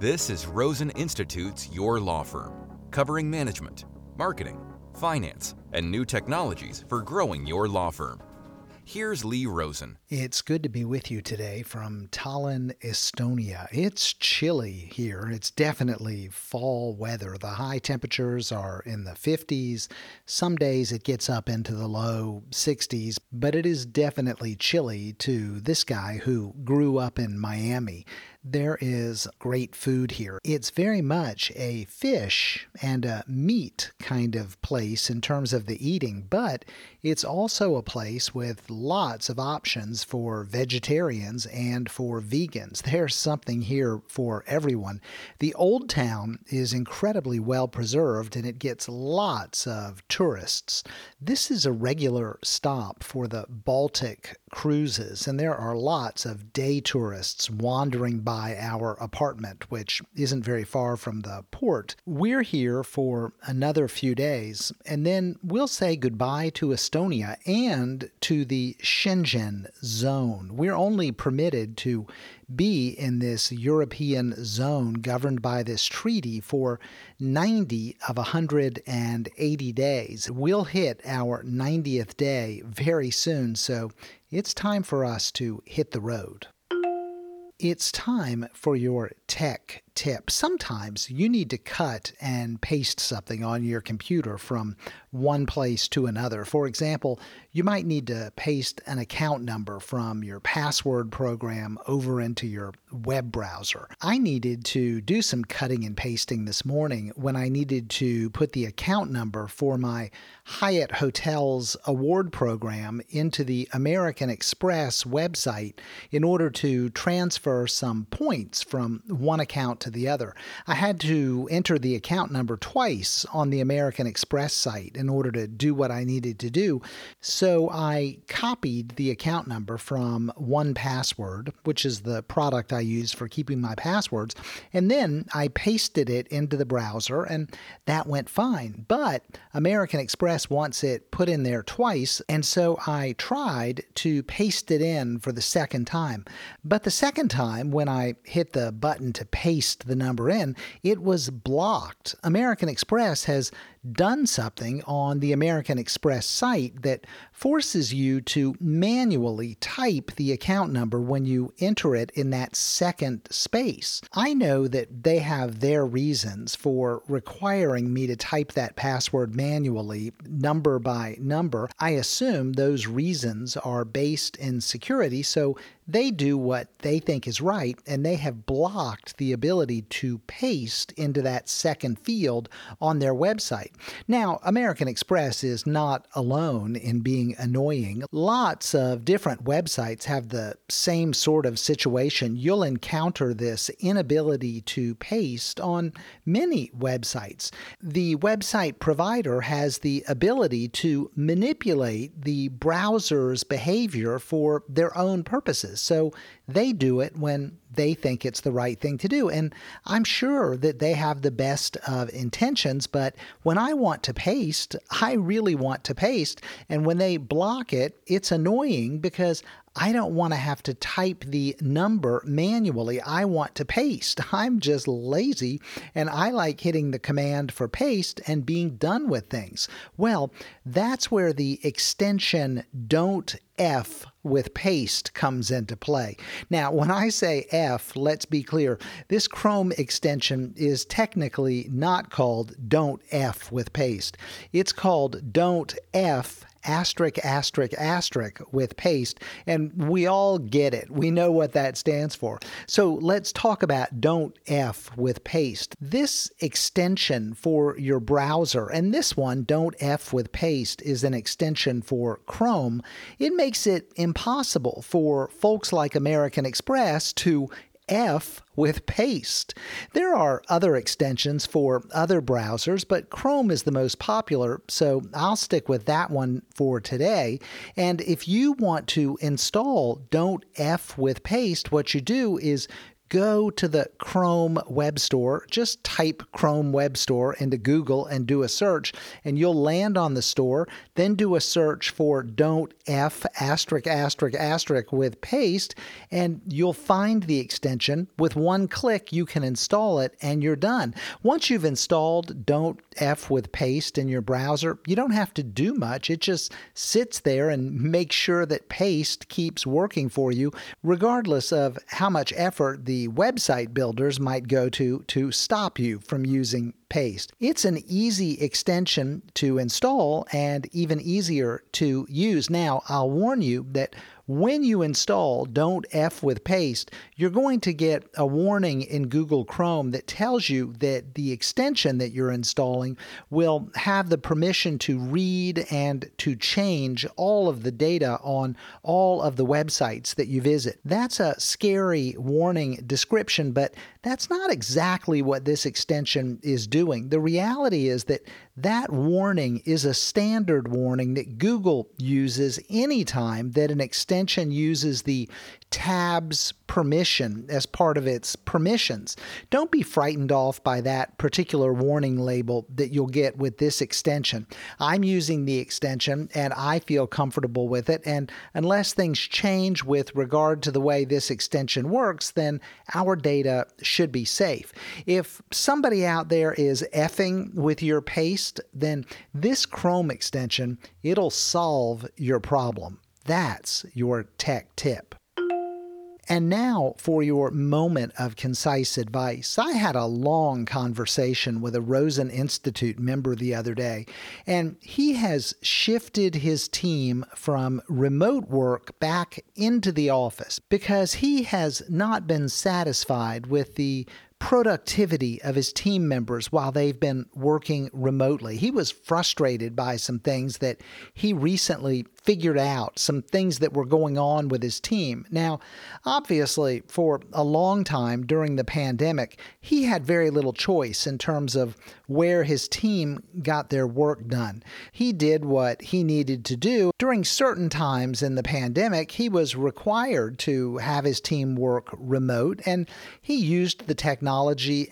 This is Rosen Institute's Your Law Firm, covering management, marketing, finance, and new technologies for growing your law firm. Here's Lee Rosen. It's good to be with you today from Tallinn, Estonia. It's chilly here. It's definitely fall weather. The high temperatures are in the 50s. Some days it gets up into the low 60s, but it is definitely chilly to this guy who grew up in Miami there is great food here. It's very much a fish and a meat kind of place in terms of the eating, but it's also a place with lots of options for vegetarians and for vegans. There's something here for everyone. The old town is incredibly well preserved and it gets lots of tourists. This is a regular stop for the Baltic cruises, and there are lots of day tourists wandering by our apartment, which isn't very far from the port. We're here for another few days, and then we'll say goodbye to Estonia and to the Schengen zone. We're only permitted to be in this European zone governed by this treaty for 90 of 180 days. We'll hit our 90th day very soon, so it's time for us to hit the road. It's time for your tech tip. Sometimes you need to cut and paste something on your computer from one place to another. For example, you might need to paste an account number from your password program over into your web browser. I needed to do some cutting and pasting this morning when I needed to put the account number for my Hyatt Hotels award program into the American Express website in order to transfer some points from one account to the other. I had to enter the account number twice on the American Express site in order to do what I needed to do. So I copied the account number from 1Password, which is the product I use for keeping my passwords, and then I pasted it into the browser, and that went fine. But American Express wants it put in there twice, and so I tried to paste it in for the second time. But the second time, when I hit the button to paste the number in, it was blocked. American Express has done something on the American Express site that forces you to manually type the account number when you enter it in that second space. I know that they have their reasons for requiring me to type that password manually, number by number. I assume those reasons are based in security, so they do what they think is right, and they have blocked the ability to paste into that second field on their website. Now, American Express is not alone in being annoying. Lots of different websites have the same sort of situation. You'll encounter this inability to paste on many websites. The website provider has the ability to manipulate the browser's behavior for their own purposes. So they do it when they think it's the right thing to do. And I'm sure that they have the best of intentions, but when I want to paste, I really want to paste. And when they block it, it's annoying because I don't want to have to type the number manually. I want to paste. I'm just lazy and I like hitting the command for paste and being done with things. Well, that's where the extension don't F with paste comes into play. Now, when I say F, let's be clear, this Chrome extension is technically not called Don't F with paste. It's called Don't F asterisk, asterisk, asterisk with paste, and we all get it. We know what that stands for. So let's talk about don't F with paste. This extension for your browser, and this one, don't F with paste, is an extension for Chrome. It makes it impossible for folks like American Express to F with paste. There are other extensions for other browsers, but Chrome is the most popular, so I'll stick with that one for today. And if you want to install Don't F with Paste, what you do is go to the Chrome Web Store. Just type Chrome Web Store into Google and do a search, and you'll land on the store. Then do a search for Don't F asterisk asterisk asterisk with paste, and you'll find the extension. With one click, you can install it, and you're done. Once you've installed Don't F with paste in your browser, you don't have to do much. It just sits there and makes sure that paste keeps working for you, regardless of how much effort the website builders might go to to stop you from using paste. It's an easy extension to install and even easier to use. Now, I'll warn you that when you install Don't F with Paste, you're going to get a warning in Google Chrome that tells you that the extension that you're installing will have the permission to read and to change all of the data on all of the websites that you visit. That's a scary warning description, but that's not exactly what this extension is doing. The reality is that that warning is a standard warning that Google uses anytime that an extension uses the tabs permission as part of its permissions. Don't be frightened off by that particular warning label that you'll get with this extension. I'm using the extension and I feel comfortable with it. And unless things change with regard to the way this extension works, then our data should be safe. If somebody out there is effing with your paste, then this Chrome extension, it'll solve your problem. That's your tech tip. And now for your moment of concise advice. I had a long conversation with a Rosen Institute member the other day, and he has shifted his team from remote work back into the office because he has not been satisfied with the productivity of his team members while they've been working remotely. He was frustrated by some things that he recently figured out, some things that were going on with his team. Now, obviously, for a long time during the pandemic, he had very little choice in terms of where his team got their work done. He did what he needed to do. During certain times in the pandemic, he was required to have his team work remote, and he used the technology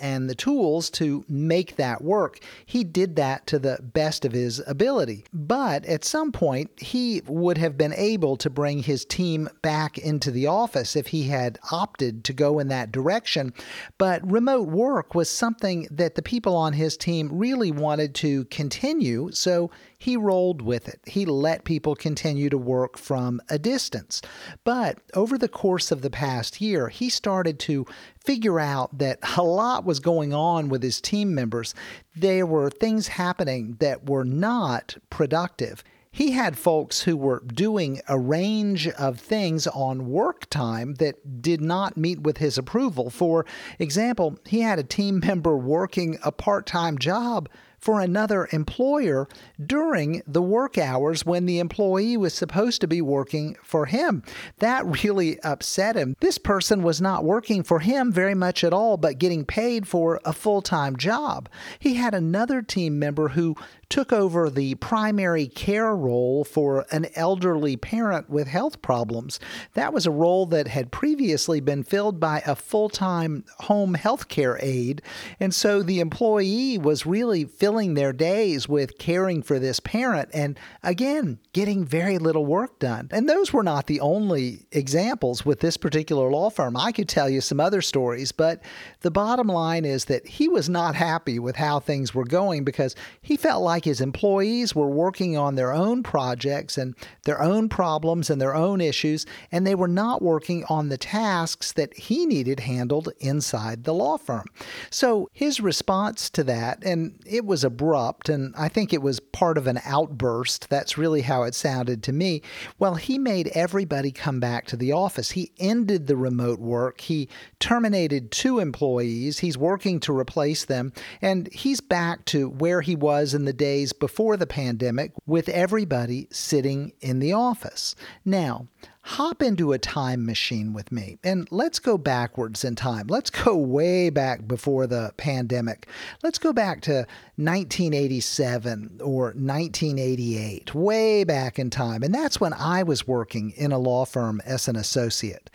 and the tools to make that work. He did that to the best of his ability. But at some point, he would have been able to bring his team back into the office if he had opted to go in that direction. But remote work was something that the people on his team really wanted to continue, so he rolled with it. He let people continue to work from a distance. But over the course of the past year, he started to figure out that a lot was going on with his team members. There were things happening that were not productive he had folks who were doing a range of things on work time that did not meet with his approval. For example, he had a team member working a part time job for another employer during the work hours when the employee was supposed to be working for him. That really upset him. This person was not working for him very much at all, but getting paid for a full time job. He had another team member who took over the primary care role for an elderly parent with health problems. That was a role that had previously been filled by a full time home health care aide. And so the employee was really filling their days with caring for this parent and, again, getting very little work done. And those were not the only examples with this particular law firm. I could tell you some other stories, but the bottom line is that he was not happy with how things were going because he felt like his employees were working on their own projects and their own problems and their own issues, and they were not working on the tasks that he needed handled inside the law firm. So his response to that, and it was abrupt, and I think it was part of an outburst. That's really how it sounded to me. Well, he made everybody come back to the office. He ended the remote work. He terminated two employees. He's working to replace them, and he's back to where he was in the days before the pandemic with everybody sitting in the office. Now, hop into a time machine with me and let's go backwards in time. Let's go way back before the pandemic. Let's go back to 1987 or 1988, way back in time. And that's when I was working in a law firm as an associate.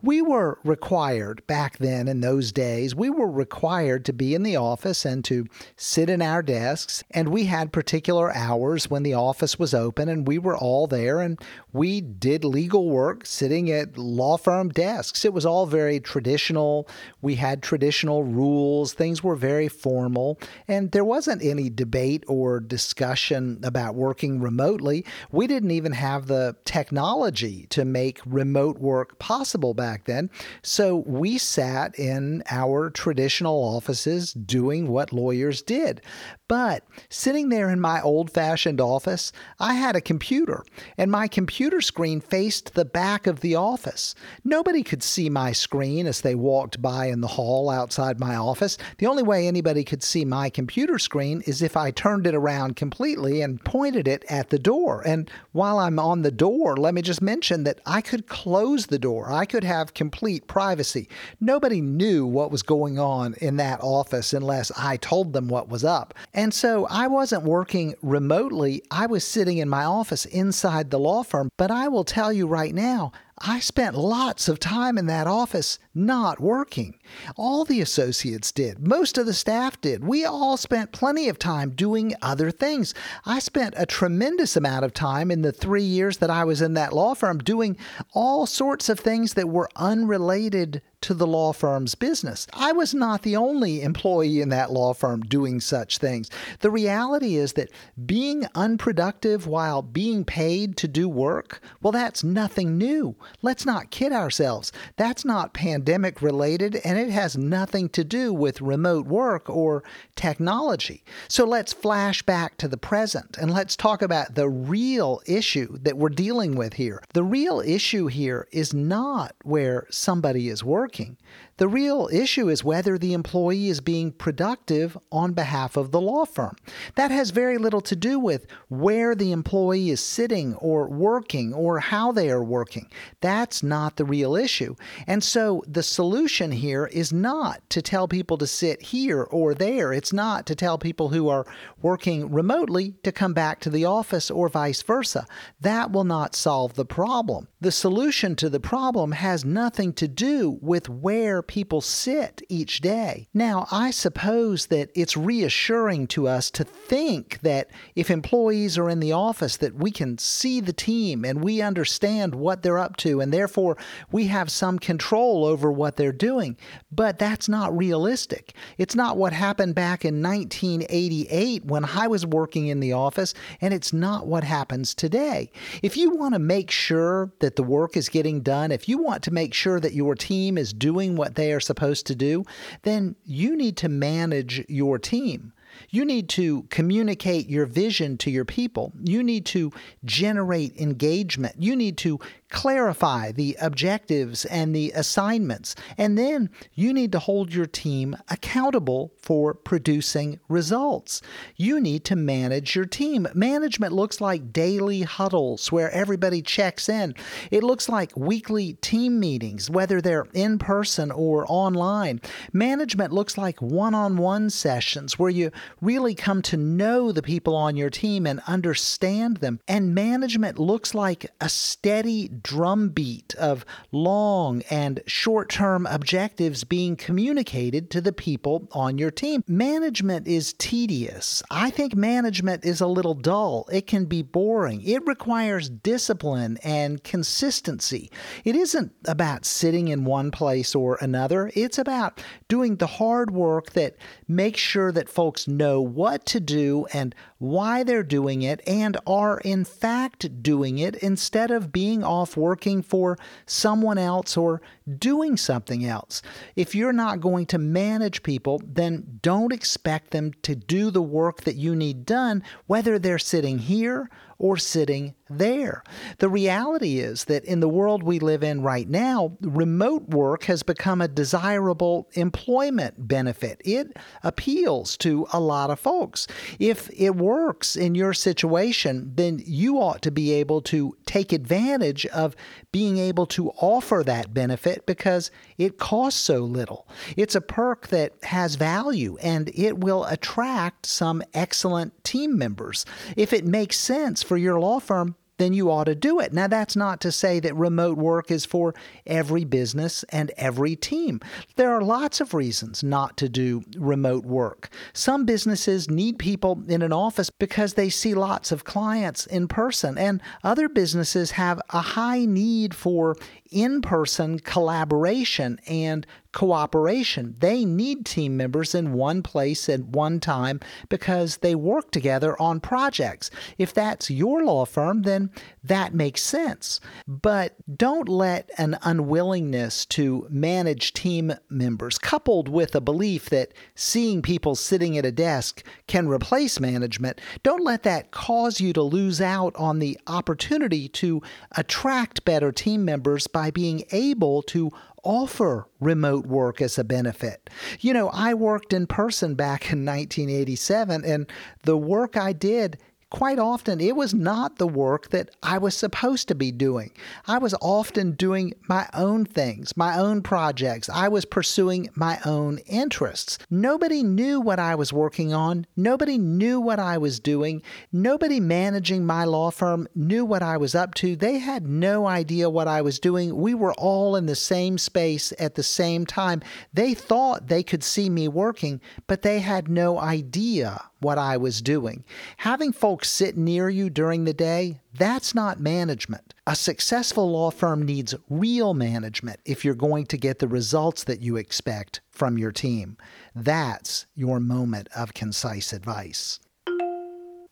We were required back then in those days, we were required to be in the office and to sit in our desks. And we had particular hours when the office was open and we were all there and we did legal sitting at law firm desks. It was all very traditional. We had traditional rules, things were very formal, and there wasn't any debate or discussion about working remotely. We didn't even have the technology to make remote work possible back then. So we sat in our traditional offices doing what lawyers did. But sitting there in my old fashioned office, I had a computer, and my computer screen faced the back of the office. Nobody could see my screen as they walked by in the hall outside my office. The only way anybody could see my computer screen is if I turned it around completely and pointed it at the door. And while I'm on the door, let me just mention that I could close the door, I could have complete privacy. Nobody knew what was going on in that office unless I told them what was up. And so I wasn't working remotely. I was sitting in my office inside the law firm. But I will tell you right now, I spent lots of time in that office not working. All the associates did. Most of the staff did. We all spent plenty of time doing other things. I spent a tremendous amount of time in the three years that I was in that law firm doing all sorts of things that were unrelated to the law firm's business. I was not the only employee in that law firm doing such things. The reality is that being unproductive while being paid to do work, well, that's nothing new. Let's not kid ourselves. That's not pandemic related, and it has nothing to do with remote work or technology. So let's flash back to the present and let's talk about the real issue that we're dealing with here. The real issue here is not where somebody is working working. The real issue is whether the employee is being productive on behalf of the law firm. That has very little to do with where the employee is sitting or working or how they are working. That's not the real issue. And so the solution here is not to tell people to sit here or there. It's not to tell people who are working remotely to come back to the office or vice versa. That will not solve the problem. The solution to the problem has nothing to do with where people sit each day. Now, I suppose that it's reassuring to us to think that if employees are in the office that we can see the team and we understand what they're up to and therefore we have some control over what they're doing. But that's not realistic. It's not what happened back in 1988 when I was working in the office and it's not what happens today. If you want to make sure that the work is getting done, if you want to make sure that your team is doing what they are supposed to do, then you need to manage your team. You need to communicate your vision to your people. You need to generate engagement. You need to clarify the objectives and the assignments. And then you need to hold your team accountable for producing results. You need to manage your team. Management looks like daily huddles where everybody checks in. It looks like weekly team meetings, whether they're in person or online. Management looks like one on one sessions where you really come to know the people on your team and understand them. And management looks like a steady drumbeat of long and short term objectives being communicated to the people on your team. Management is tedious. I think management is a little dull. It can be boring. It requires discipline and consistency. It isn't about sitting in one place or another, it's about doing the hard work that makes sure that folks know what to do and why they're doing it and are in fact doing it instead of being off working for someone else or doing something else. If you're not going to manage people, then don't expect them to do the work that you need done, whether they're sitting here or sitting there. The reality is that in the world we live in right now, remote work has become a desirable employment benefit. It appeals to a lot of folks. If it works in your situation, then you ought to be able to take advantage of being able to offer that benefit because it costs so little. It's a perk that has value and it will attract some excellent team members. If it makes sense for your law firm, then you ought to do it. Now, that's not to say that remote work is for every business and every team. There are lots of reasons not to do remote work. Some businesses need people in an office because they see lots of clients in person, and other businesses have a high need for in person collaboration and cooperation. They need team members in one place at one time because they work together on projects. If that's your law firm, then that makes sense. But don't let an unwillingness to manage team members, coupled with a belief that seeing people sitting at a desk can replace management, don't let that cause you to lose out on the opportunity to attract better team members by being able to offer remote work as a benefit. You know, I worked in person back in 1987, and the work I did quite often it was not the work that I was supposed to be doing. I was often doing my own things, my own projects. I was pursuing my own interests. Nobody knew what I was working on. Nobody knew what I was doing. Nobody managing my law firm knew what I was up to. They had no idea what I was doing. We were all in the same space at the same time. They thought they could see me working, but they had no idea what I was doing. Having folks sit near you during the day, that's not management. A successful law firm needs real management if you're going to get the results that you expect from your team. That's your moment of concise advice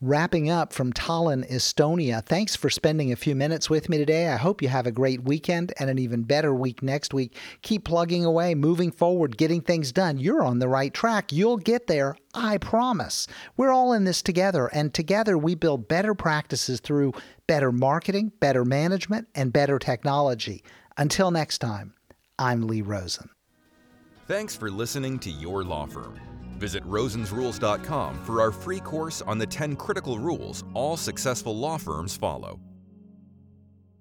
wrapping up from Tallinn, Estonia. Thanks for spending a few minutes with me today. I hope you have a great weekend and an even better week next week. Keep plugging away, moving forward, getting things done. You're on the right track. You'll get there. I promise. We're all in this together, and together we build better practices through better marketing, better management, and better technology. Until next time, I'm Lee Rosen. Thanks for listening to Your Law Firm. Visit rosensrules.com for our free course on the 10 critical rules all successful law firms follow.